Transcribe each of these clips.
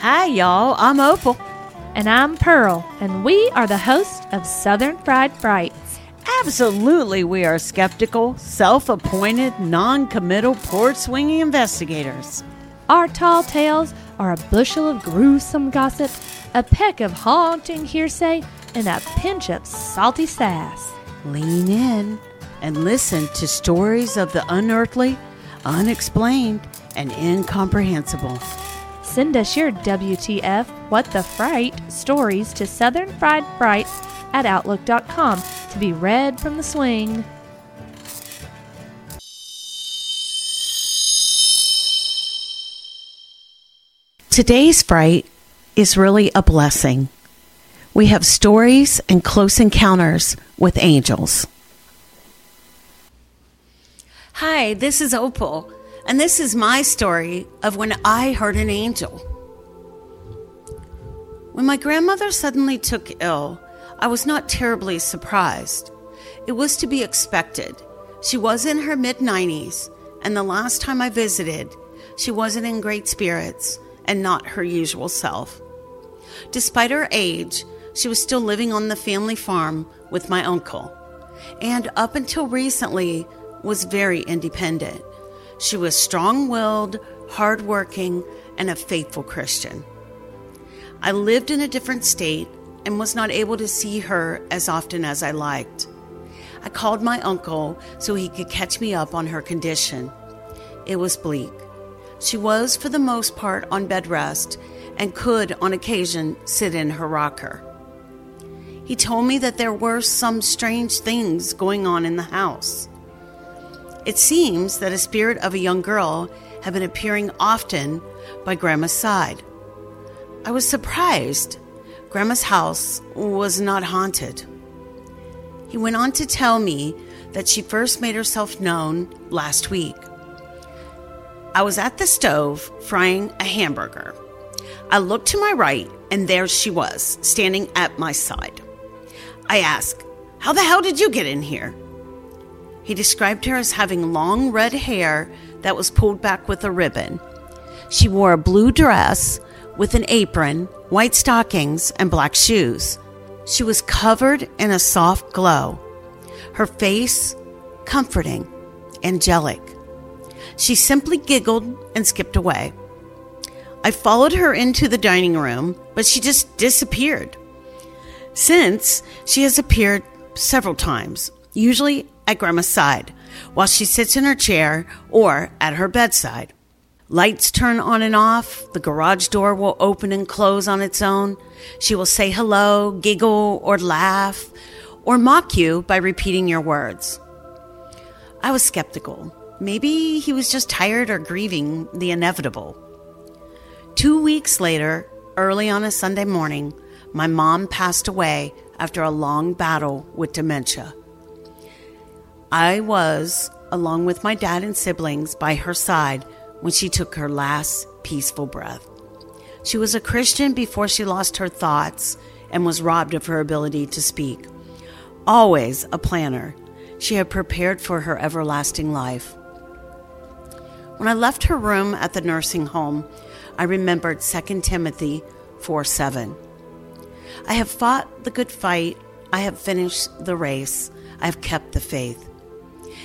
Hi, y'all. I'm Opal. And I'm Pearl, and we are the hosts of Southern Fried Frights. Absolutely, we are skeptical, self appointed, non committal, port swinging investigators. Our tall tales are a bushel of gruesome gossip, a peck of haunting hearsay, and a pinch of salty sass. Lean in and listen to stories of the unearthly, unexplained, and incomprehensible. Send us your WTF What the Fright stories to Southern Fried Frights at Outlook.com to be read from the swing. Today's fright is really a blessing. We have stories and close encounters with angels. Hi, this is Opal, and this is my story of when I heard an angel. When my grandmother suddenly took ill, I was not terribly surprised. It was to be expected. She was in her mid 90s, and the last time I visited, she wasn't in great spirits and not her usual self. Despite her age, she was still living on the family farm with my uncle, and up until recently was very independent. She was strong willed, hardworking, and a faithful Christian. I lived in a different state and was not able to see her as often as I liked. I called my uncle so he could catch me up on her condition. It was bleak. She was, for the most part, on bed rest and could, on occasion, sit in her rocker. He told me that there were some strange things going on in the house. It seems that a spirit of a young girl had been appearing often by Grandma's side. I was surprised. Grandma's house was not haunted. He went on to tell me that she first made herself known last week. I was at the stove frying a hamburger. I looked to my right, and there she was, standing at my side. I asked, How the hell did you get in here? He described her as having long red hair that was pulled back with a ribbon. She wore a blue dress with an apron, white stockings, and black shoes. She was covered in a soft glow. Her face, comforting, angelic. She simply giggled and skipped away. I followed her into the dining room, but she just disappeared. Since, she has appeared several times, usually at Grandma's side, while she sits in her chair or at her bedside. Lights turn on and off, the garage door will open and close on its own. She will say hello, giggle, or laugh, or mock you by repeating your words. I was skeptical. Maybe he was just tired or grieving the inevitable. Two weeks later, early on a Sunday morning, my mom passed away after a long battle with dementia. I was, along with my dad and siblings, by her side when she took her last peaceful breath. She was a Christian before she lost her thoughts and was robbed of her ability to speak. Always a planner, she had prepared for her everlasting life. When I left her room at the nursing home, I remembered 2 Timothy 4 7. I have fought the good fight, I have finished the race, I have kept the faith.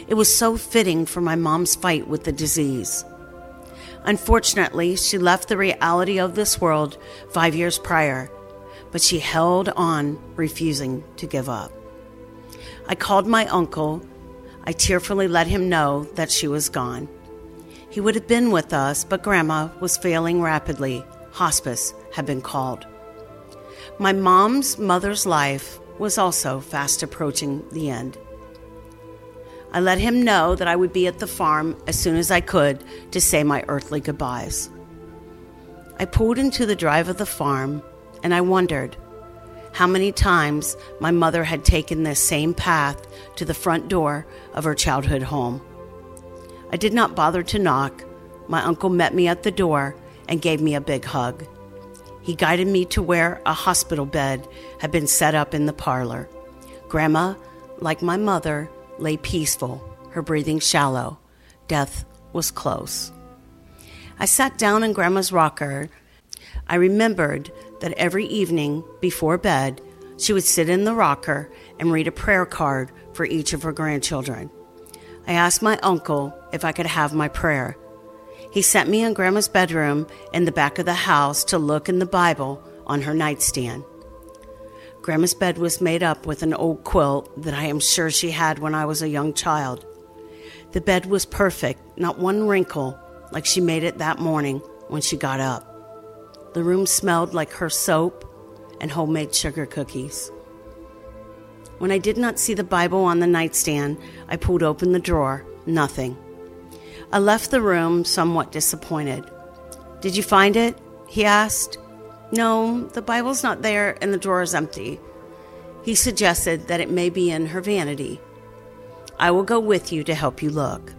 It was so fitting for my mom's fight with the disease. Unfortunately, she left the reality of this world five years prior, but she held on, refusing to give up. I called my uncle. I tearfully let him know that she was gone. He would have been with us, but Grandma was failing rapidly. Hospice had been called. My mom's mother's life was also fast approaching the end. I let him know that I would be at the farm as soon as I could to say my earthly goodbyes. I pulled into the drive of the farm and I wondered how many times my mother had taken this same path to the front door of her childhood home. I did not bother to knock. My uncle met me at the door and gave me a big hug. He guided me to where a hospital bed had been set up in the parlor. Grandma, like my mother, lay peaceful, her breathing shallow. Death was close. I sat down in Grandma's rocker. I remembered that every evening before bed, she would sit in the rocker and read a prayer card for each of her grandchildren. I asked my uncle if I could have my prayer. He sent me in Grandma's bedroom in the back of the house to look in the Bible on her nightstand. Grandma's bed was made up with an old quilt that I am sure she had when I was a young child. The bed was perfect, not one wrinkle, like she made it that morning when she got up. The room smelled like her soap and homemade sugar cookies. When I did not see the Bible on the nightstand, I pulled open the drawer. Nothing. I left the room somewhat disappointed. Did you find it? He asked. No, the Bible's not there and the drawer is empty. He suggested that it may be in her vanity. I will go with you to help you look.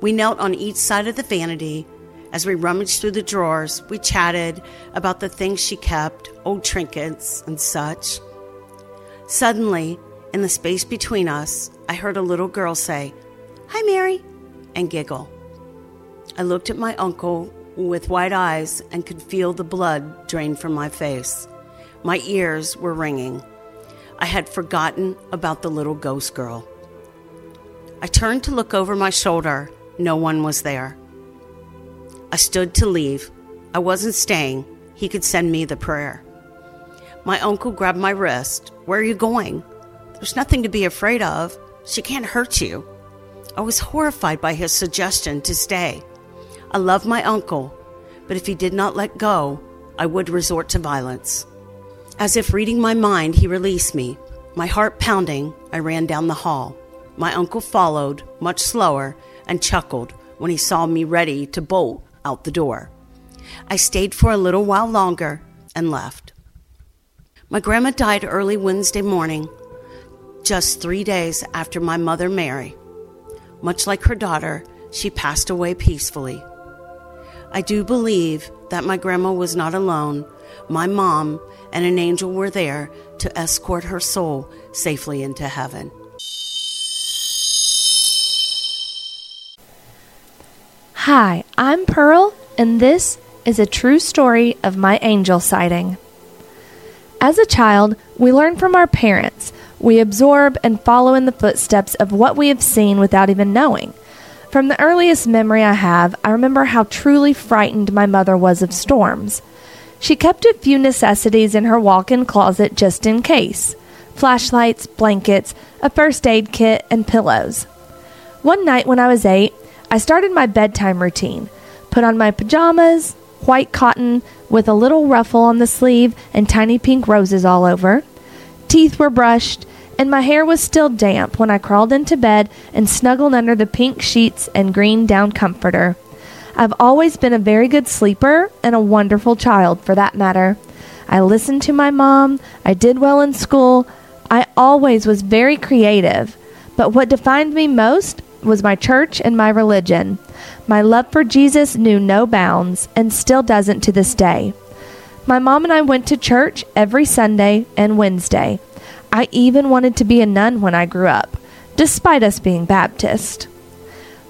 We knelt on each side of the vanity. As we rummaged through the drawers, we chatted about the things she kept, old trinkets, and such. Suddenly, in the space between us, I heard a little girl say, Hi, Mary, and giggle. I looked at my uncle with wide eyes and could feel the blood drain from my face. My ears were ringing. I had forgotten about the little ghost girl. I turned to look over my shoulder. No one was there. I stood to leave. I wasn't staying. He could send me the prayer. My uncle grabbed my wrist. Where are you going? There's nothing to be afraid of. She can't hurt you. I was horrified by his suggestion to stay. I love my uncle, but if he did not let go, I would resort to violence. As if reading my mind, he released me. My heart pounding, I ran down the hall. My uncle followed, much slower, and chuckled when he saw me ready to bolt out the door. I stayed for a little while longer and left. My grandma died early Wednesday morning, just three days after my mother, Mary. Much like her daughter, she passed away peacefully. I do believe that my grandma was not alone. My mom and an angel were there to escort her soul safely into heaven. Hi, I'm Pearl, and this is a true story of my angel sighting. As a child, we learn from our parents. We absorb and follow in the footsteps of what we have seen without even knowing. From the earliest memory I have, I remember how truly frightened my mother was of storms. She kept a few necessities in her walk in closet just in case flashlights, blankets, a first aid kit, and pillows. One night when I was eight, I started my bedtime routine, put on my pajamas, white cotton with a little ruffle on the sleeve and tiny pink roses all over. Teeth were brushed, and my hair was still damp when I crawled into bed and snuggled under the pink sheets and green down comforter. I've always been a very good sleeper and a wonderful child, for that matter. I listened to my mom, I did well in school, I always was very creative. But what defined me most was my church and my religion. My love for Jesus knew no bounds and still doesn't to this day. My mom and I went to church every Sunday and Wednesday. I even wanted to be a nun when I grew up, despite us being Baptist.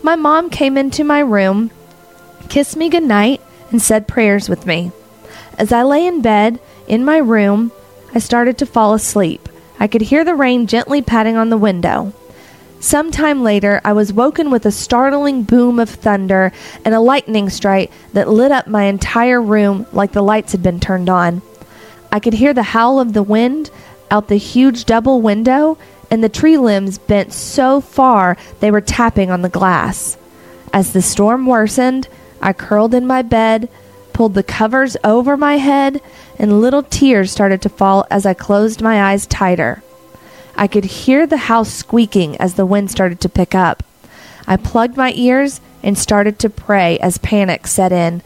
My mom came into my room, kissed me goodnight, and said prayers with me. As I lay in bed in my room, I started to fall asleep. I could hear the rain gently patting on the window. Some time later, I was woken with a startling boom of thunder and a lightning strike that lit up my entire room like the lights had been turned on. I could hear the howl of the wind out the huge double window, and the tree limbs bent so far they were tapping on the glass. As the storm worsened, I curled in my bed, pulled the covers over my head, and little tears started to fall as I closed my eyes tighter. I could hear the house squeaking as the wind started to pick up. I plugged my ears and started to pray as panic set in.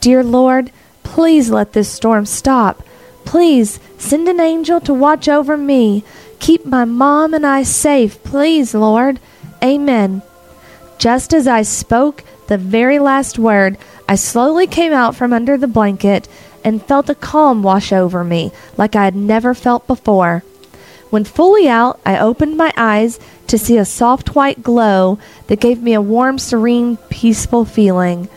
Dear Lord, please let this storm stop. Please send an angel to watch over me. Keep my mom and I safe, please, Lord. Amen. Just as I spoke the very last word, I slowly came out from under the blanket and felt a calm wash over me like I had never felt before. When fully out, I opened my eyes to see a soft white glow that gave me a warm, serene, peaceful feeling.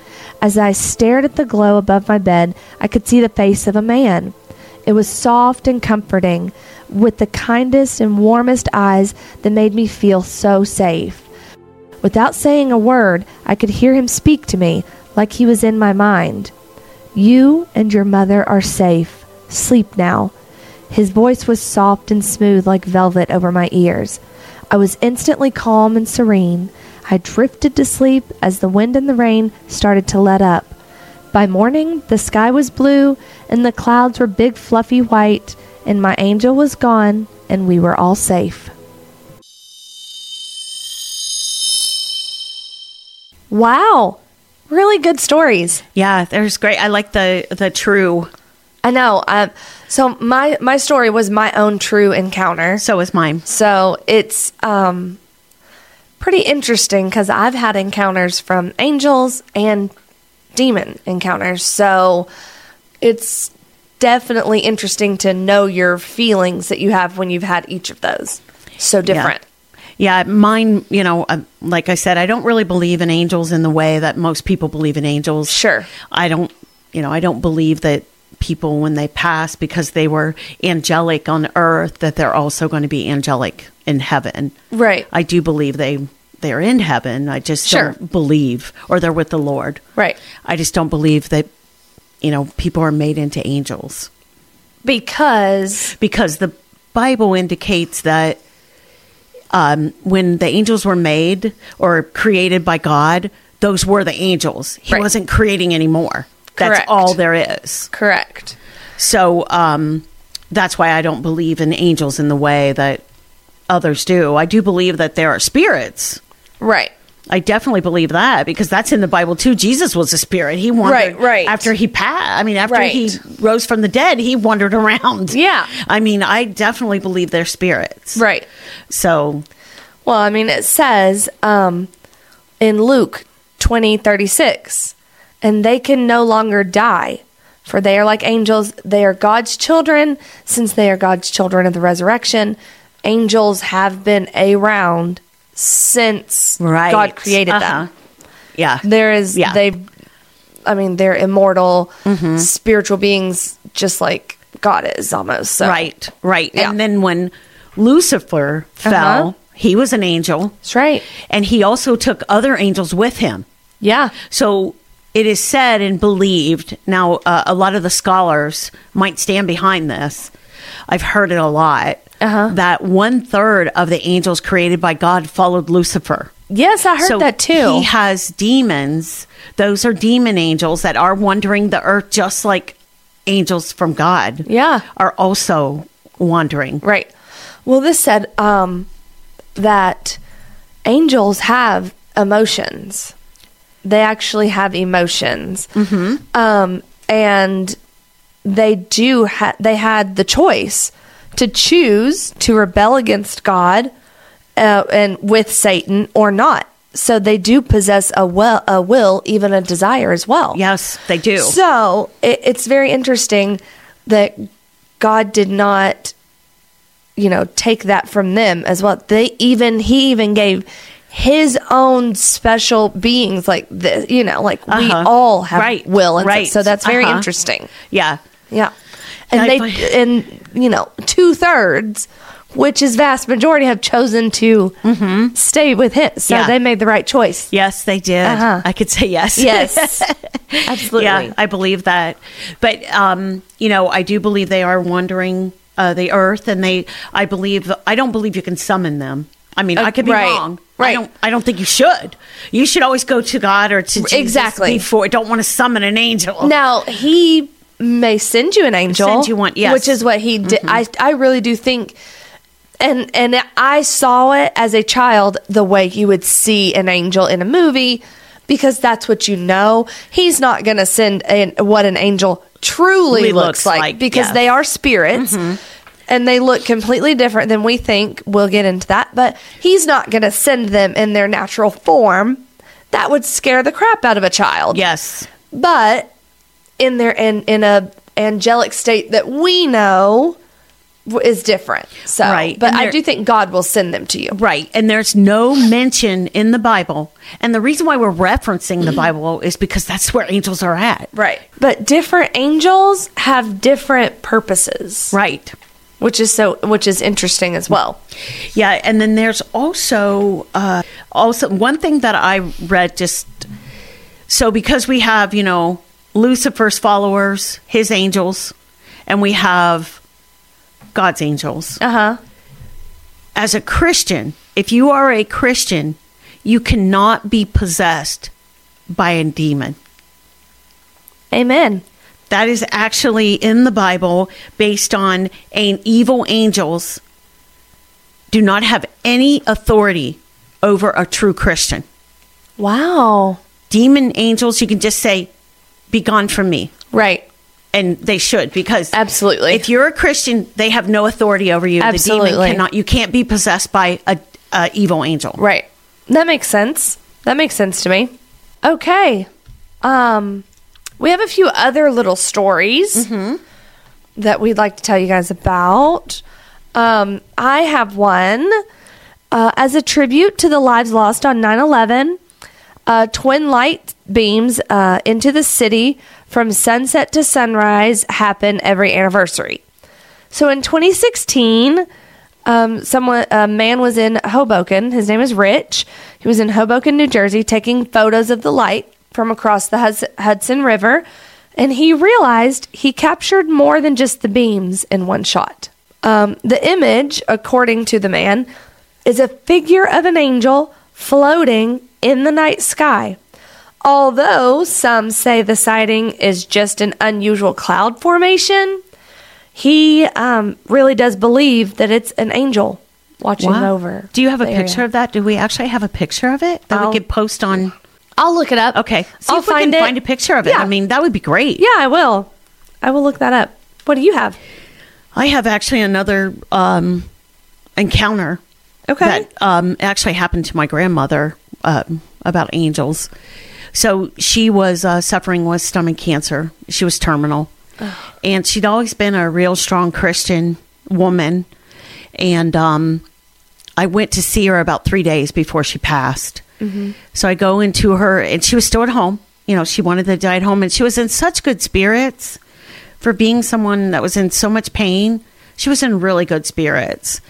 As I stared at the glow above my bed, I could see the face of a man. It was soft and comforting, with the kindest and warmest eyes that made me feel so safe. Without saying a word, I could hear him speak to me like he was in my mind. You and your mother are safe. Sleep now. His voice was soft and smooth like velvet over my ears. I was instantly calm and serene. I drifted to sleep as the wind and the rain started to let up. By morning, the sky was blue and the clouds were big, fluffy white, and my angel was gone, and we were all safe. Wow. Really good stories. Yeah, there's great. I like the the true. I know. Um, so my my story was my own true encounter. So was mine. So it's um, pretty interesting because I've had encounters from angels and demon encounters. So it's definitely interesting to know your feelings that you have when you've had each of those. So different. Yeah, mine, you know, uh, like I said, I don't really believe in angels in the way that most people believe in angels. Sure. I don't, you know, I don't believe that people, when they pass because they were angelic on earth, that they're also going to be angelic in heaven. Right. I do believe they they're in heaven. I just Sure. don't believe, or they're with the Lord. Right. I just don't believe that, you know, people are made into angels Because because the Bible indicates that um, when the angels were made or created by God, those were the angels. He Right. wasn't creating anymore. That's Correct. all there is. correct. So um, that's why I don't believe in angels in the way that others do. I do believe that there are spirits. Right. I definitely believe that because that's in the Bible too. Jesus was a spirit. He wandered Right, right. after he passed. I mean, after he rose from the dead, he wandered around. Yeah. I mean, I definitely believe they're spirits. Right. So, Well, I mean, it says um, in Luke twenty thirty six, and they can no longer die, for they are like angels. They are God's children, since they are God's children of the resurrection. Angels have been around since right. God created Uh-huh. them. Yeah. There is Yeah. they, I mean, they're immortal, Mm-hmm. spiritual beings, just like God is almost. So. Right. Right. Yeah. And then when Lucifer fell, Uh-huh. he was an angel. That's right. And he also took other angels with him. Yeah. So it is said and believed. Now, uh, a lot of the scholars might stand behind this. I've heard it a lot. Uh-huh. That one third of the angels created by God followed Lucifer. Yes, I heard so that too. He has demons. Those are demon angels that are wandering the earth, just like angels from God. Yeah. are also wandering. Right. Well, this said um, that angels have emotions. They actually have emotions, mm-hmm. um, and they do. Ha- they had the choice to choose to rebel against God uh, and with Satan or not. So they do possess a will, a will, even a desire as well. Yes, they do. So it, it's very interesting that God did not, you know, take that from them as well. They even he even gave his own special beings like this. You know, like we Uh-huh. all have Right, will, and right. so that's very Uh-huh. interesting. yeah. Yeah, And I they and you know two thirds. Which is vast majority have chosen to stay with him, so Mm-hmm. Yeah. they made the right choice. Yes, they did. Uh-huh. I could say yes. Yes, absolutely. Yeah, I believe that. But um, you know, I do believe they are wandering uh, the earth, and they. I believe. I don't believe you can summon them. I mean, Uh, I could be right, wrong. I right. don't. I don't think you should. You should always go to God or to Jesus Exactly. before. Don't want to summon an angel. Now he may send you an angel, Send you one, yes. Mm-hmm. which is what he did. I I really do think, and and I saw it as a child the way you would see an angel in a movie, because that's what you know. He's not going to send an, what an angel truly looks, looks like, like, because yes. Mm-hmm. they are spirits. And they look completely different than we think. We'll get into that. But he's not going to send them in their natural form. That would scare the crap out of a child Yes. but in their in in a angelic state that we know is different. So, Right, But and I do think God will send them to you. Right. And there's no mention in the Bible. And the reason why we're referencing the Bible is because that's where angels are at. Right. But different angels have different purposes. Right. Which is so which is interesting as well. Yeah, and then there's also uh, also one thing that I read just so because we have you know Lucifer's followers, his angels, and we have God's angels. Uh-huh. As a Christian, if you are a Christian, you cannot be possessed by a demon. Amen. That is actually in the Bible based on an evil angels do not have any authority over a true Christian. Wow. Demon angels, you can just say, be gone from me. Right. And they should because Absolutely. if you're a Christian, they have no authority over you. The Absolutely. demon cannot you can't be possessed by a, a evil angel. Right. That makes sense. That makes sense to me. Okay. Um we have a few other little stories that we'd like to tell you guys about. Um, I have one uh, as a tribute to the lives lost on 9 11. Uh, twin light beams uh, into the city from sunset to sunrise happen every anniversary. So in 2016, um, someone a man was in Hoboken. His name is Rich. He was in Hoboken, New Jersey, taking photos of the light from across the Hudson River, and he realized he captured more than just the beams in one shot. Um, the image, according to the man, is a figure of an angel floating in the night sky. Although some say the sighting is just an unusual cloud formation, he um, really does believe that it's an angel watching Wow. over. Do you have a the area. picture of that? Do we actually have a picture of it that I'll- we could post on? I'll look it up. Okay, see I'll if we find can it. find a picture of it. Yeah. I mean, that would be great. Yeah, I will. I will look that up. What do you have? I have actually another um, encounter Okay. that um, actually happened to my grandmother um, about angels. So she was uh, suffering with stomach cancer. She was terminal, and she'd always been a real strong Christian woman. And um, I went to see her about three days before she passed. So I go into her, and she was still at home. You know, she wanted to die at home, and she was in such good spirits for being someone that was in so much pain. She was in really good spirits.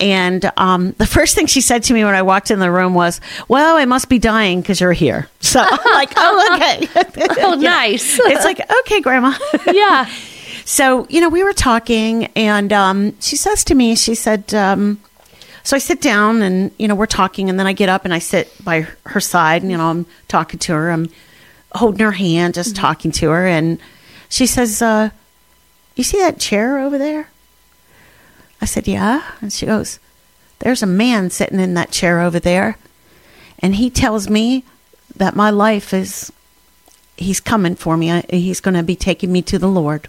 And um, the first thing she said to me when I walked in the room was, "Well, I must be dying because you're here." So I'm like, "Oh, okay." Oh, You know, nice. it's like, "Okay, Grandma." yeah. So, you know, we were talking, and um, she says to me, she said, um, so I sit down and, you know, we're talking, and then I get up and I sit by her side, and, you know, I'm talking to her. I'm holding her hand, just talking to her. And she says, uh, You see that chair over there? I said, Yeah. And she goes, There's a man sitting in that chair over there. And he tells me that my life is, he's coming for me. I- He's going to be taking me to the Lord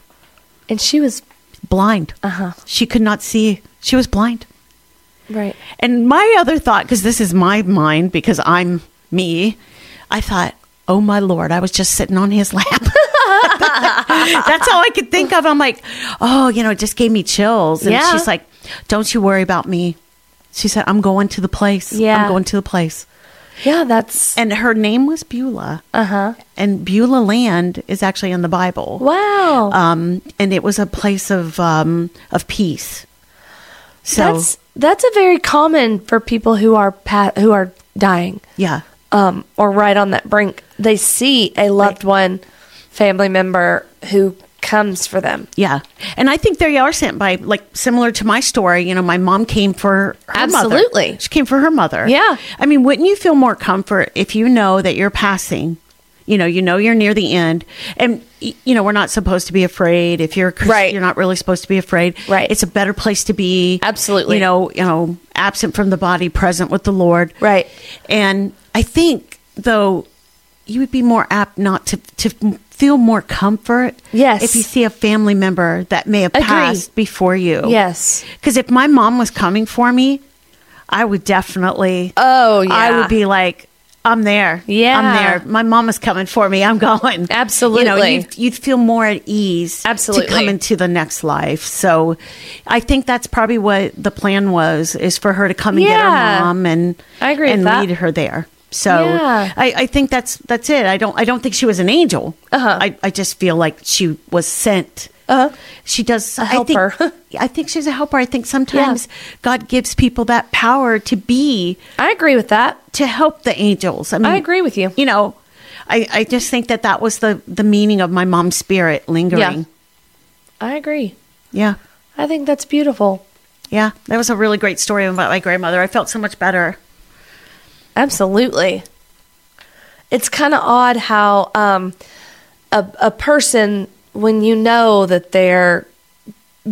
And she was blind. Uh-huh. She could not see. She was blind. right. And my other thought, because this is my mind, because I'm me, I thought, oh my Lord, I was just sitting on his lap. That's all I could think of. I'm like, oh, you know, it just gave me chills. And Yeah. she's like, don't you worry about me. She said, I'm going to the place. Yeah. I'm going to the place. Yeah, that's And her name was Beulah. uh-huh. And Beulah land is actually in the Bible. Wow. Um, and it was a place of um, of peace. So that's that's a very common for people who are pa- who are dying. yeah, um, or right on that brink, they see a loved one, family member who comes for them. yeah, and I think they are sent by like similar to my story. You know, my mom came for her Absolutely. Mother. She came for her mother. Yeah. I mean, wouldn't you feel more comfort if you know that you're passing? You know, you know you're near the end, and you know we're not supposed to be afraid. If you're Right. you're not really supposed to be afraid. Right. It's a better place to be. Absolutely. You know, you know, absent from the body, present with the Lord. Right. And I think though you would be more apt not to to feel more comfort. Yes. If you see a family member that may have Agree. passed before you. Yes. Because if my mom was coming for me, I would definitely. Oh, yeah. I would be like, I'm there. Yeah. I'm there. My mom is coming for me. I'm going. Absolutely. You know, you'd, you'd feel more at ease Absolutely. to come into the next life. So I think that's probably what the plan was, is for her to come and get her mom and, I agree with and that. lead her there. So Yeah. I, I think that's that's it. I don't I don't think she was an angel. Uh-huh. I, I just feel like she was sent. Uh-huh. She does A I helper. think, I think she's a helper. I think sometimes God gives people that power to be I agree with that. to help the angels. I mean, I agree with you. You know, I, I just think that that was the the meaning of my mom's spirit lingering. I agree. Yeah. I think that's beautiful. Yeah. That was a really great story about my grandmother. I felt so much better. Absolutely. It's kind of odd how um, a a person when you know that they're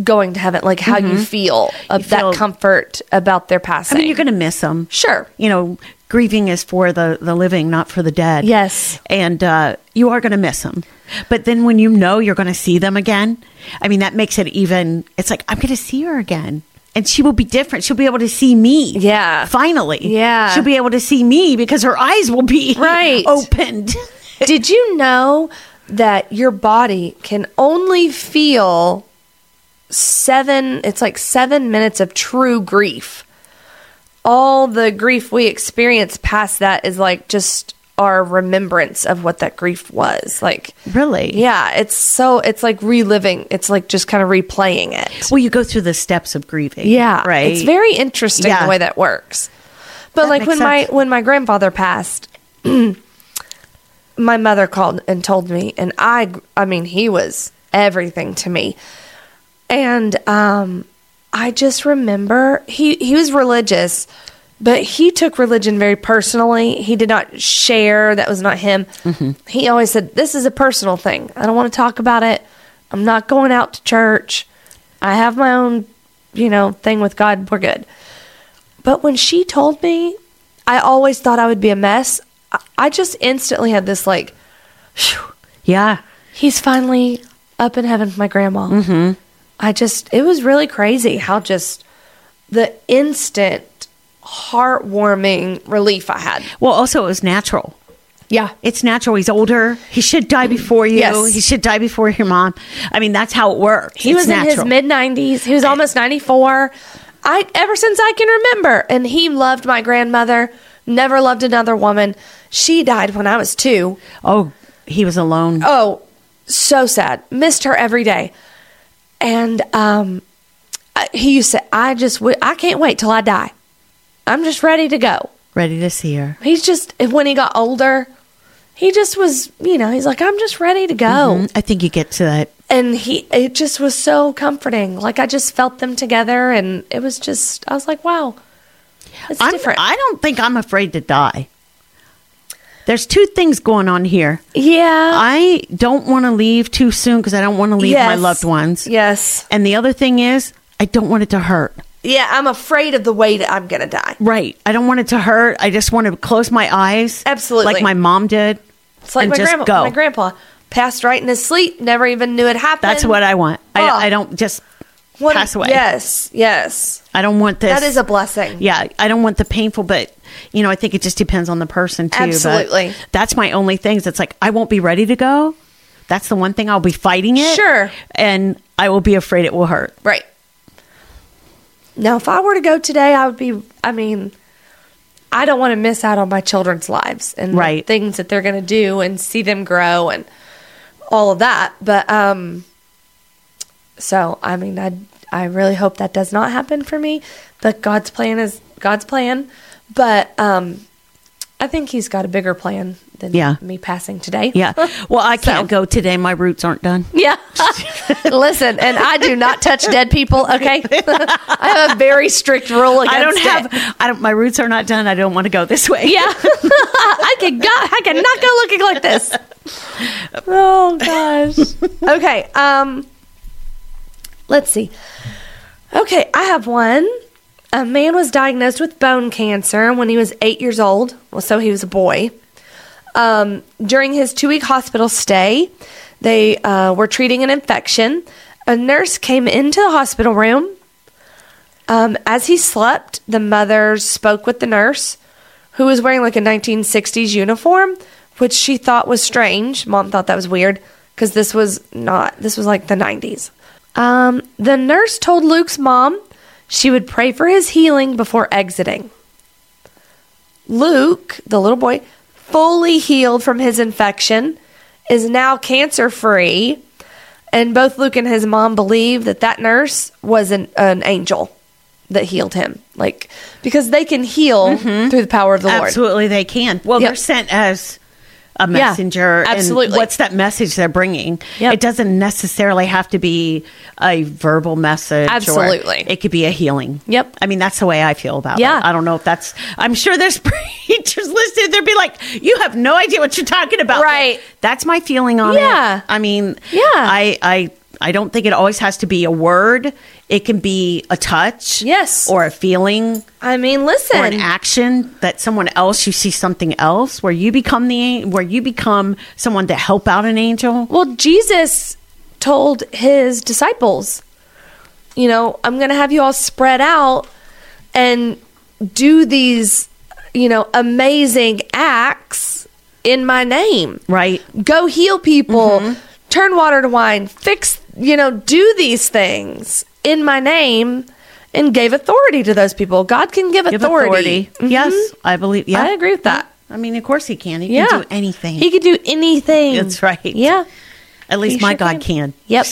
going to heaven, like how you feel of Mm-hmm. feel- that comfort about their passing. I mean, you're going to miss them. sure. You know, grieving is for the the living, not for the dead. Yes. And uh, you are going to miss them. But then when you know you're going to see them again, I mean, that makes it even, it's like, I'm going to see her again. And she will be different. She'll be able to see me. Yeah. Finally. Yeah. She'll be able to see me because her eyes will be Right. opened. Did you know that your body can only feel seven, it's like seven minutes of true grief? All the grief we experience past that is like just our remembrance of what that grief was. Like, Really? yeah, it's so, it's like reliving, it's like just kind of replaying it. Well, you go through the steps of grieving. Yeah, Right. It's very interesting Yeah. the way that works. But That like when my when my grandfather passed, my mother called and told me, and I I mean he was everything to me, and um, I just remember he he was religious. But he took religion very personally. He did not share. That was not him. He always said, This is a personal thing. I don't want to talk about it. I'm not going out to church. I have my own, you know, thing with God. We're good. But when she told me, I always thought I would be a mess. I- I just instantly had this like, phew, Yeah. he's finally up in heaven with my grandma. Mm-hmm. I just, it was really crazy how just the instant heartwarming relief I had. Well, also, it was natural. Yeah. It's natural. He's older. He should die before you. Yes. He should die before your mom. I mean, that's how it works. He It's was in his mid 90s. He was almost 94. I ever since I can remember and he loved my grandmother, never loved another woman. She died when I was 2. Oh, he was alone. Oh, so sad. Missed her every day. And um he used to I just I can't wait till I die. I'm just ready to go. Ready to see her. He's just when he got older, he just was, you know, he's like I'm just ready to go. Mm, I think you get to that. and he it just was so comforting like i just felt them together and it was just i was like wow it's I'm, different I don't think I'm afraid to die. There's two things going on here. yeah I don't want to leave too soon because I don't want to leave my loved ones. yes And the other thing is, I don't want it to hurt. Yeah i'm afraid of the way that i'm gonna die Right. I don't want it to hurt. I just want to close my eyes. Absolutely. Like my mom did. it's like my just grandpa go. my grandpa passed right in his sleep never even knew it happened That's what I want. Oh. I, ah. I don't just What- pass away. yes yes I don't want this. that is a blessing Yeah, I don't want the painful, but you know, I think it just depends on the person too. Absolutely. that's my only thing. It's like I won't be ready to go. That's the one thing I'll be fighting it. Sure. and I will be afraid it will hurt. right now if i were to go today i would be i mean i don't want to miss out on my children's lives and Right. things that they're going to do and see them grow and all of that but um so i mean i i really hope that does not happen for me but god's plan is god's plan but um i think he's got a bigger plan than Yeah. me passing today Yeah. Well, I can't So- go today. My roots aren't done. Yeah. Listen, and I do not touch dead people, okay? I have a very strict rule against I don't it. have. I don't. My roots are not done. I don't want to go this way. Yeah. I can go I cannot go looking like this. Oh gosh. Okay, um let's see. Okay, I have one. A man was diagnosed with bone cancer when he was 8 years old. Well, so he was a boy. Um, during his two week hospital stay, they uh, were treating an infection. A nurse came into the hospital room. Um, as he slept, the mother spoke with the nurse, who was wearing like a 1960s uniform, which she thought was strange. Mom thought that was weird because this was not, this was like the 90s. Um, the nurse told Luke's mom she would pray for his healing before exiting. Luke, the little boy, fully healed from his infection, is now cancer free. And both Luke and his mom believe that that nurse was an, an angel that healed him. Like, because they can heal mm-hmm. through the power of the Lord. Absolutely, they can. Well, Yep. they're sent as a messenger. absolutely. And what's that message they're bringing? Yep. It doesn't necessarily have to be a verbal message. Absolutely. it could be a healing. Yep. I mean, that's the way I feel about Yeah. it. I don't know if that's, I'm sure there's preachers listening. They'd be like, you have no idea what you're talking about. Right. That's my feeling on Yeah. it. I mean, Yeah. I, I, I don't think it always has to be a word. It can be a touch. Yes. Or a feeling I mean, listen. or an action that someone else you see something else where you become the where you become someone to help out an angel Well, Jesus told his disciples, you know, I'm going to have you all spread out and do these, you know, amazing acts in my name. right Go heal people, mm-hmm. turn water to wine, fix, you know, do these things in my name and gave authority to those people. God can give give authority. authority, mm-hmm. yes i believe yeah I agree with that. i mean of course he can he Yeah. can do anything He can do anything. That's right. Yeah. at least he my sure god can. can, Yep.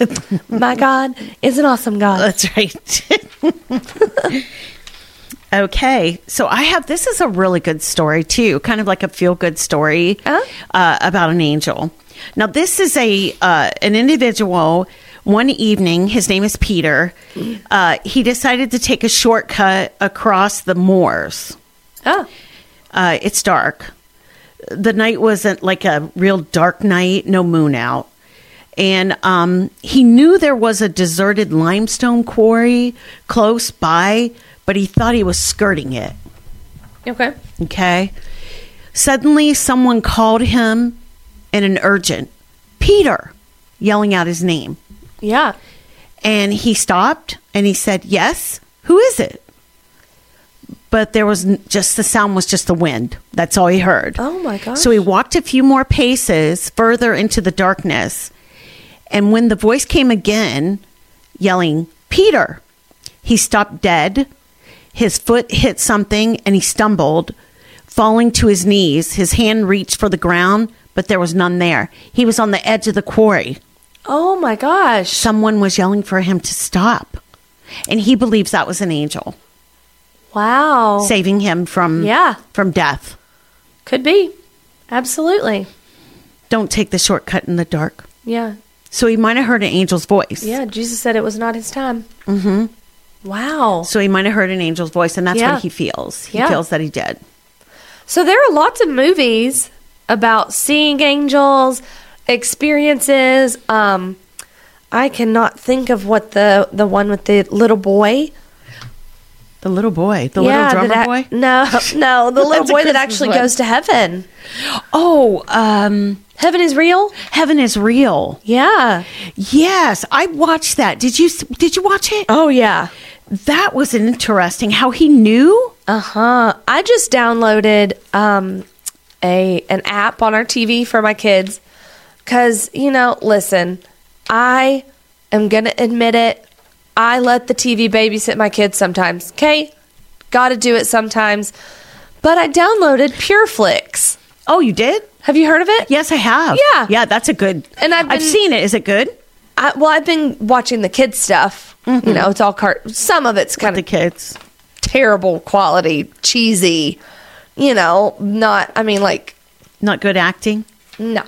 My God is an awesome God. that's right okay so i have this is a really good story too kind of like a feel good story Uh? uh, about an angel now this is a uh, an individual one evening his name is peter uh, he decided to take a shortcut across the moors Oh. uh, it's dark. The night wasn't like a real dark night, no moon out. And um, he knew there was a deserted limestone quarry close by, but he thought he was skirting it. Okay. Okay. Suddenly, someone called him in an urgent, Peter, yelling out his name. Yeah. And he stopped and he said, Yes, who is it? But there was just the sound was just the wind. That's all he heard. Oh my gosh. So he walked a few more paces further into the darkness. And when the voice came again, yelling, Peter, he stopped dead. His foot hit something and he stumbled, falling to his knees. His hand reached for the ground, but there was none there. He was on the edge of the quarry Oh my gosh. someone was yelling for him to stop. And he believes that was an angel Wow. saving him from Yeah. from death. Could be. Absolutely. Don't take the shortcut in the dark. Yeah. So he might have heard an angel's voice. Yeah. Jesus said it was not his time. Mm-hmm. Wow. So he might have heard an angel's voice, and that's Yeah. what he feels. He Yeah. feels that he did. So there are lots of movies about seeing angels, experiences. Um, I cannot think of what the the one with the little boy. The little boy, the little drummer that boy. No, no, the little boy that actually one. goes to heaven. Oh, um, Heaven is real. heaven is real. Yeah. Yes, I watched that. Did you did you watch it? Oh yeah. That was interesting. How he knew. Uh huh. I just downloaded um, a an app on our TV for my kids because you know, listen, I am gonna admit it. I let the TV babysit my kids sometimes. Okay, got to do it sometimes. But I downloaded PureFlix. Oh, you did? Have you heard of it? Yes, I have. Yeah. yeah, that's a good. And I've I've seen it. Is it good? I, well, I've been watching the kids stuff. You know, it's all cart. Some of it's kind The of kids. terrible quality, cheesy. You know, not. I mean, like Not good acting. No.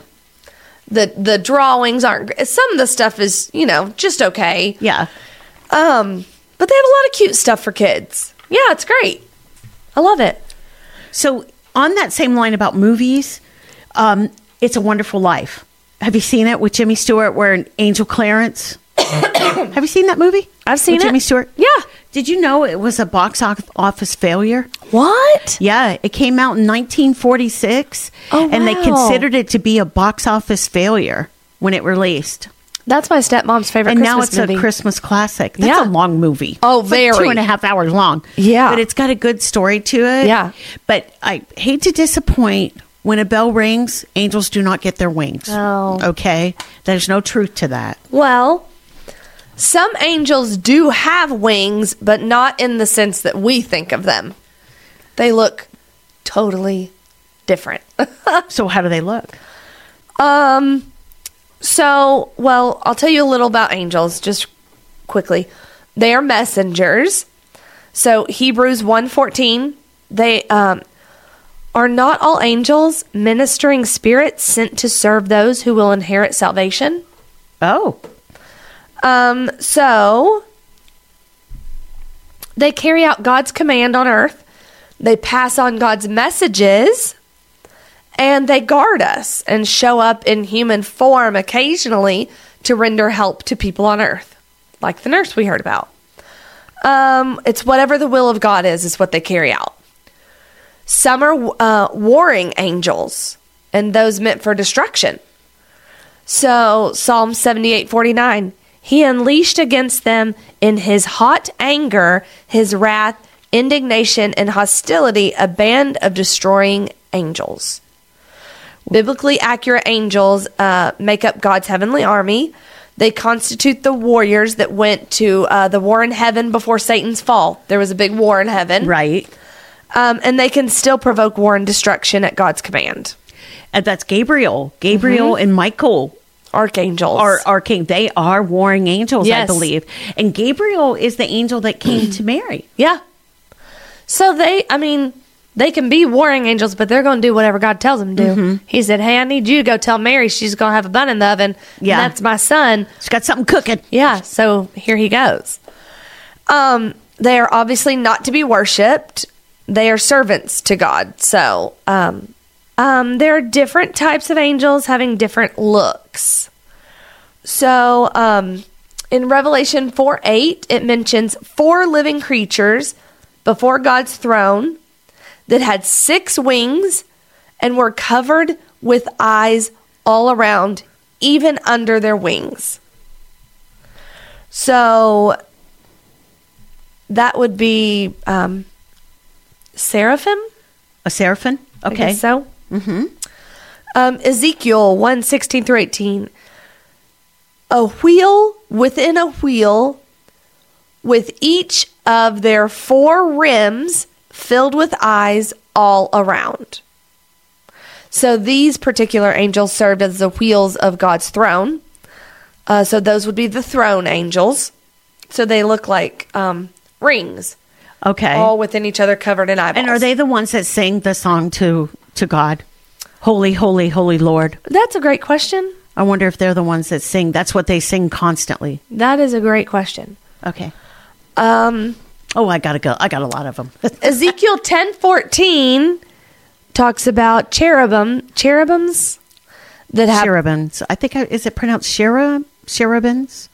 The the drawings aren't some of the stuff is, you know, just okay. Yeah. Um but they have a lot of cute stuff for kids. Yeah, it's great. I love it. So on that same line about movies, um, It's a Wonderful Life. Have you seen it with Jimmy Stewart where Angel Clarence? have you seen that movie? I've seen with it. Jimmy Stewart? Yeah. Did you know it was a box office failure? What? Yeah, it came out in 1946 Oh, and they considered it to be a box office failure when it released. That's my stepmom's favorite and Christmas now it's movie. a Christmas classic. That's Yeah. a long movie. Oh, It's like very. two and a half hours long. Yeah. but it's got a good story to it. Yeah. but I hate to disappoint. When a bell rings, angels do not get their wings. Oh. okay. There's no truth to that. Well, some angels do have wings, but not in the sense that we think of them. They look totally different. So how do they look? um so, well, I'll tell you a little about angels just quickly. They are messengers. So, Hebrews 1:14, they um are not all angels ministering spirits sent to serve those who will inherit salvation? Oh, Um, so they carry out God's command on earth. They pass on God's messages and they guard us and show up in human form occasionally to render help to people on earth, like the nurse we heard about. Um, it's whatever the will of God is, is what they carry out. Some are uh, warring angels and those meant for destruction. So, Psalm 78 49, he unleashed against them in his hot anger, his wrath, indignation, and hostility a band of destroying angels. Biblically accurate angels uh, make up God's heavenly army. They constitute the warriors that went to uh, the war in heaven before Satan's fall. There was a big war in heaven. right. Um, and they can still provoke war and destruction at God's command. And that's Gabriel. Gabriel Mm-hmm. and Michael Archangels. are king. They are warring angels, I believe. And Gabriel is the angel that came to Mary. Yeah. So they, I mean, they can be warring angels, but they're going to do whatever God tells them to do. Mm-hmm. He said, Hey, I need you to go tell Mary she's going to have a bun in the oven. Yeah. And that's my son. She's got something cooking. Yeah. So here he goes. Um, they are obviously not to be worshiped. They are servants to God. So, um, um, there are different types of angels having different looks. So, um, in Revelation 4 8, it mentions four living creatures before God's throne that had six wings and were covered with eyes all around, even under their wings. So, that would be um, seraphim. A seraphim? I Okay. so. Mm-hmm. Um, Ezekiel 1 16 through 18. A wheel within a wheel, with each of their four rims filled with eyes all around. So these particular angels served as the wheels of God's throne. Uh, so those would be the throne angels. So they look like um, rings, Okay. all within each other, covered in eyeballs. and are they the ones that sing the song to to God? Holy, holy, holy Lord. That's a great question. I wonder if they're the ones that sing. That's what they sing constantly. That is a great question. Okay. Um, Oh, I gotta go. I got a lot of them. Ezekiel ten fourteen talks about cherubim, cherubims that have. Cherubims. I think I, is it pronounced cherub? Cherubims.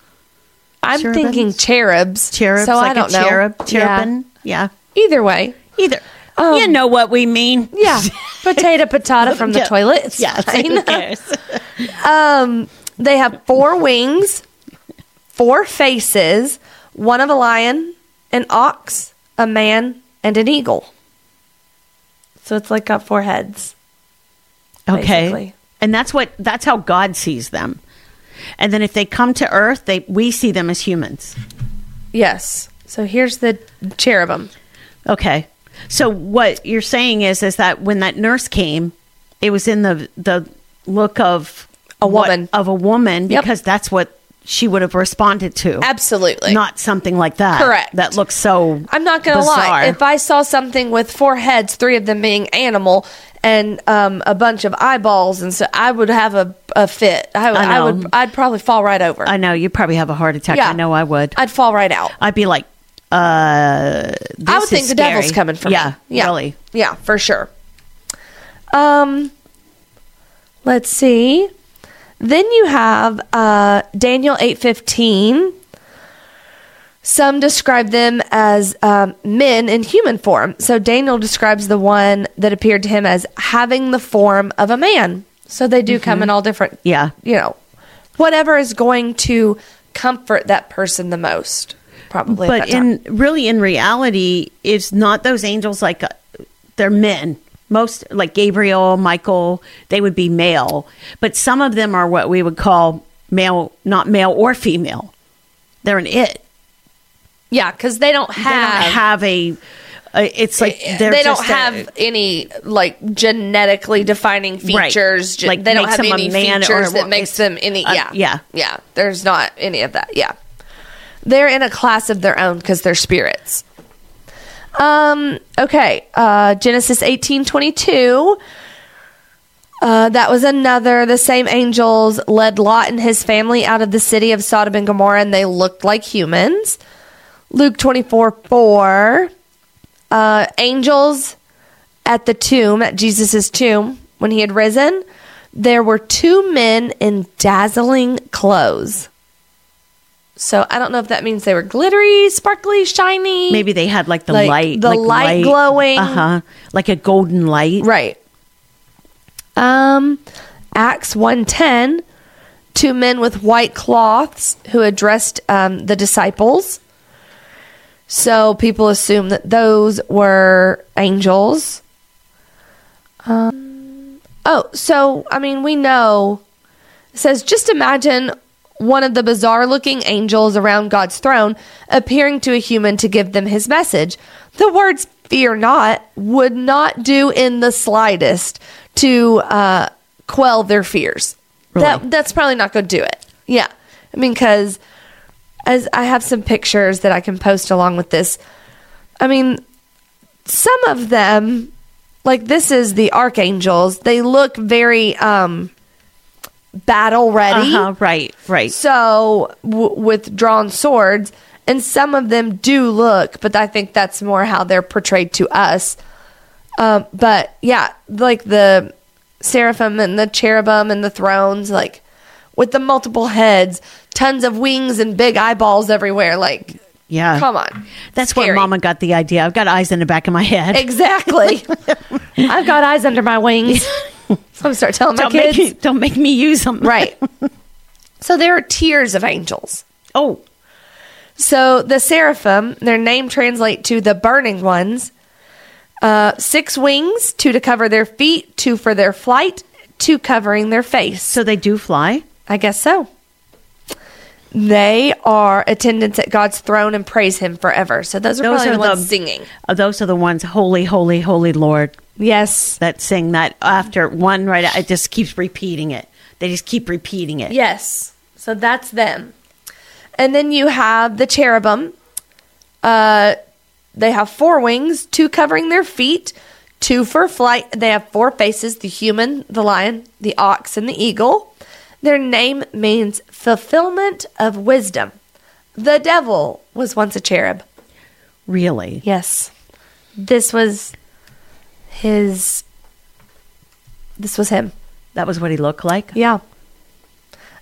I'm cherubims? thinking cherubs. Cherubs. So like I don't a know. cherub. Yeah. Cherubin. Yeah. Either way, Either. Um, you know what we mean. yeah. Potato, patata from the Yeah. toilet. It's Yes. fine. Who cares? Um, they have four wings, four faces, one of a lion, an ox, a man, and an eagle. So it's like got four heads. Okay. basically. And that's what that's how God sees them. And then if they come to earth, they we see them as humans. Yes. So here's the cherubim. Okay. So what you're saying is is that when that nurse came, it was in the the look of A what- woman. of a woman Yep. because that's what she would have responded to. Absolutely. Not something like that. Correct. That looks so I'm not going to lie. If I saw something with four heads, three of them being animal, and um, a bunch of eyeballs, and so I would have a, a fit. I, would- I I, know. would. I'd probably fall right over. I know you'd probably have a heart attack. Yeah. I know I would. I'd fall right out. I'd be like, uh, I would think the devil's coming for yeah, me. Yeah, really. Yeah, for sure. Um, let's see. Then you have uh, Daniel eight fifteen. Some describe them as um, men in human form. So Daniel describes the one that appeared to him as having the form of a man. So they do come in all different, Yeah. you know, whatever is going to comfort that person the most. Probably, but in really in reality, it's not those angels like uh, they're men. Most like Gabriel, Michael, they would be male, but some of them are what we would call male, not male or female. They're an it. yeah, because they don't They have don't have a. it's like they're they don't just a- have any like genetically defining features. Ge- Like, they don't have any man or- features that makes them any. uh, yeah, yeah. yeah. There's not any of that. Yeah, they're in a class of their own because they're spirits. Um. Okay. Uh. Genesis eighteen twenty two. Uh, that was another. The same angels led Lot and his family out of the city of Sodom and Gomorrah, and they looked like humans. Luke 24 4. Uh, angels at the tomb, at Jesus' tomb, when he had risen, there were two men in dazzling clothes. So I don't know if that means they were glittery, sparkly, shiny. Maybe they had like the Like, light, the light glowing. uh huh, like a golden light. Right. Um, Acts 110, two men with white cloths who addressed um, the disciples. So people assume that those were angels. Um, oh, so, I mean, we know. It says, just imagine one of the bizarre looking angels around God's throne appearing to a human to give them his message. The words fear not would not do in the slightest to uh, quell their fears. Really? That, that's probably not going to do it. Yeah. I mean, because as I have some pictures that I can post along with this, I mean, some of them, like this is the archangels, they look very um, battle ready. Uh huh. Right. Right. So, w- with drawn swords, and some of them do look, but I think that's more how they're portrayed to us. Um, but yeah, like the seraphim and the cherubim and the thrones, like with the multiple heads, tons of wings and big eyeballs everywhere. Like, Yeah. come on, That's Scary. where Mama got the idea. I've got eyes in the back of my head. Exactly. I've got eyes under my wings. So I'm start telling my don't kids. make me, don't make me use them. right. So there are tiers of angels. Oh, So the seraphim, their name translate to the burning ones. Uh, six wings, two to cover their feet, two for their flight, two covering their face. so they do fly. I guess so. They are attendants at God's throne and praise Him forever. So those are Those are the ones singing. Uh, those are the ones, holy, holy, holy Lord, Yes. that sing that after one right. It just keeps repeating it. They just keep repeating it. Yes. So that's them. And then you have the cherubim. Uh, they have four wings, two covering their feet, two for flight. They have four faces the human, the lion, the ox, and the eagle. Their name means fulfillment of wisdom. The devil was once a cherub. Really? Yes. This was his. This was him. That was what he looked like. Yeah.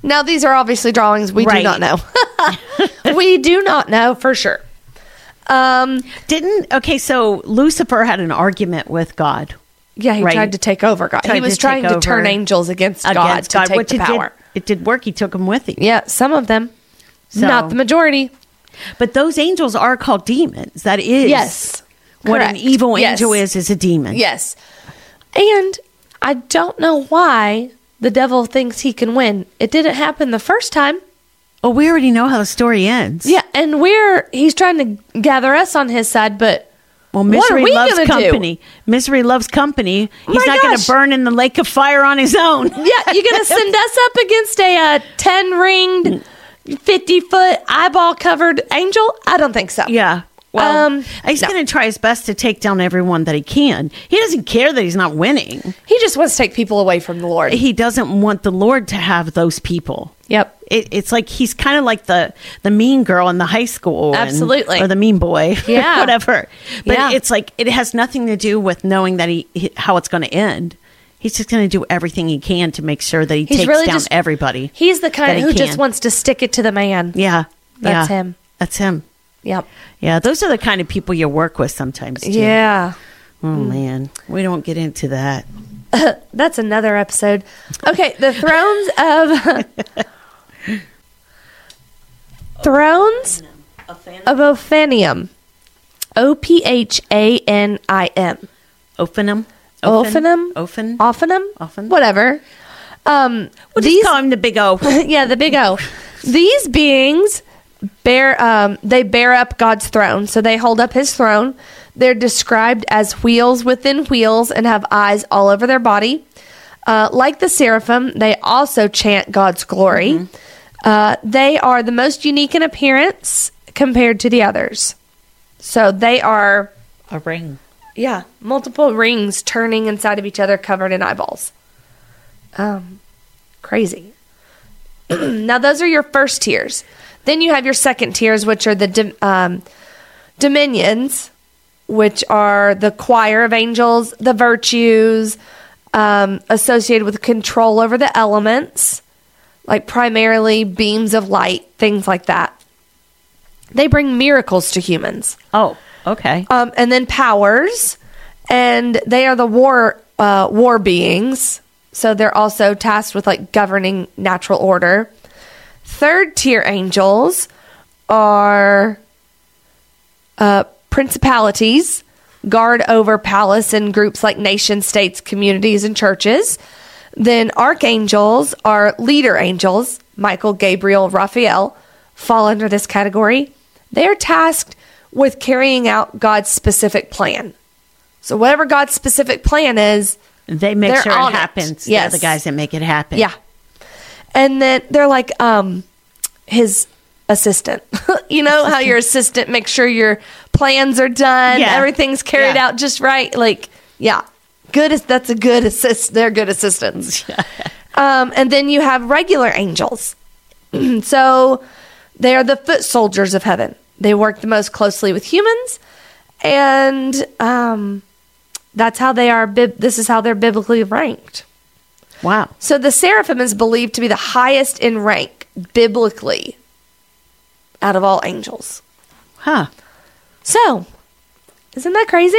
Now these are obviously drawings we do not know. we do not know for sure. Um Didn't okay? So Lucifer had an argument with God yeah, he Right. tried to take over God. Tried he was to trying to turn angels against, God against to God, take which the it power. did. It did work. He took them with him. Yeah, some of them. So- Not the majority. But those angels are called demons. That is Yes. What an evil Yes. angel is is a demon. Yes. And I don't know why the devil thinks he can win. It didn't happen the first time. Well, we already know how the story ends. Yeah, and we're he's trying to gather us on his side, but Well, What are misery we loves gonna do? company. Misery loves company. He's My not going to burn in the lake of fire on his own. Yeah, you're gonna send us up against a uh, ten ringed, fifty foot eyeball covered angel? I don't think so. Yeah. Well, Um, he's no. going to try his best to take down everyone that he can. He doesn't care that he's not winning. he just wants to take people away from the Lord. He doesn't want the Lord to have those people. Yep. It, it's like he's kind of like the the mean girl in the high school, and- Absolutely. or the mean boy, Yeah. whatever. But Yeah. it's like it has nothing to do with knowing that he, he- how it's going to end. He's just going to do everything he can to make sure that he He's takes really down just everybody. He's the kind who just wants to stick it to the man. Yeah, That's yeah. him. That's him. Yep. Yeah, those are the kind of people you work with sometimes. Too. Yeah. Oh mm. man, we don't get into that. That's another episode. Okay, the thrones of Thrones of Ophanium. O P H A N I M. Ophanum. Ophanum? Ophan. Ophanum? Ophan. Whatever. Um, We'll these, just call him the big O. yeah, the big O. These beings bear um, they bear up God's throne, so they hold up His throne. They're described as wheels within wheels and have eyes all over their body. Uh, like the seraphim, they also chant God's glory. Uh, they are the most unique in appearance compared to the others. So they are, A ring. yeah, multiple rings turning inside of each other, covered in eyeballs. Um, crazy. now those are your first tiers. Then you have your second tiers, which are the um, dominions, which are the choir of angels, the virtues um, associated with control over the elements, like primarily beams of light, things like that. They bring miracles to humans Oh, okay. um, and then powers, and they are the war uh, war beings. So they're also tasked with like governing natural order. Third tier angels are uh, principalities, guard over palace and groups like nation states, communities, and churches. Then archangels are leader angels. Michael, Gabriel, Raphael fall under this category. They are tasked with carrying out God's specific plan. So whatever God's specific plan is, They make sure it it. happens. Yes. They're the guys that make it happen. yeah. And then they're like um his assistant. you know how your assistant makes sure your plans are done, Yeah. everything's carried Yeah. out just right. Like, yeah. Good that's a good assist they're good assistants. um and then you have regular angels. so they are the foot soldiers of heaven. They work the most closely with humans and um that's how they are bib- this is how they're biblically ranked. Wow. So the seraphim is believed to be the highest in rank biblically out of all angels. Huh. So, isn't that crazy?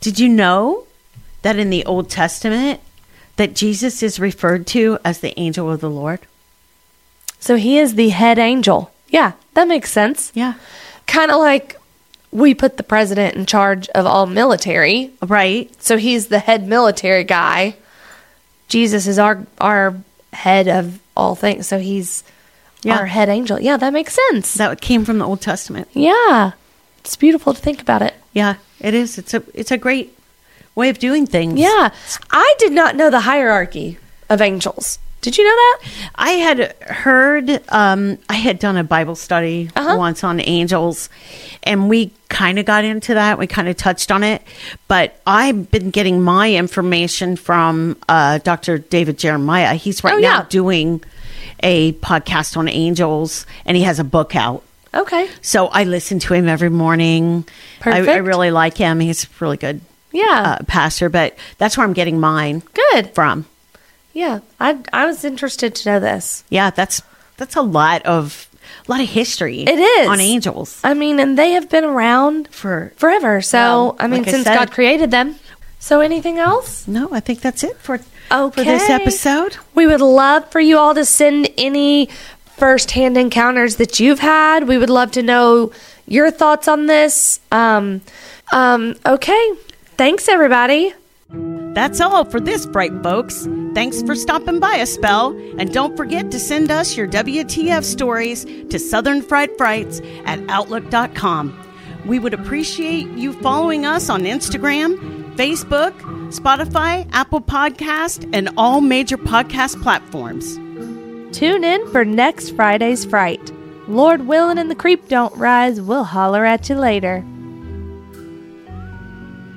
Did you know that in the Old Testament that Jesus is referred to as the angel of the Lord? So he is the head angel. Yeah, that makes sense. Yeah. Kind of like we put the president in charge of all military. Right. So he's the head military guy. Jesus is our our head of all things. So he's Yeah. our head angel. Yeah, that makes sense. That came from the Old Testament. yeah. It's beautiful to think about it. Yeah, it is. It's a it's a great way of doing things. Yeah. I did not know the hierarchy of angels. Did you know that? I had heard, um, I had done a Bible study Uh-huh. once on angels, and we kind of got into that. We kind of touched on it, but I've been getting my information from uh, Dr. David Jeremiah. He's right Oh, now yeah. doing a podcast on angels, and he has a book out. Okay. So I listen to him every morning. I, I really like him. He's really good Yeah. uh, pastor, but that's where I'm getting mine Good. from. Yeah. I I was interested to know this. Yeah, that's that's a lot of a lot of history. It is. on angels I mean, and they have been around for. forever. So, I mean, like I since said- God created them. So, anything else? No, I think that's it for for this episode. We would love for you all to send any firsthand encounters that you've had. We would love to know your thoughts on this. Um, um, okay. Thanks, everybody. That's all for this, Fright folks. Thanks for stopping by a spell, and don't forget to send us your WTF stories to Southern Fright Frights at Outlook.com. We would appreciate you following us on Instagram, Facebook, Spotify, Apple Podcast, and all major podcast platforms. Tune in for next Friday's Fright. Lord willing and the creep don't rise, we'll holler at you later.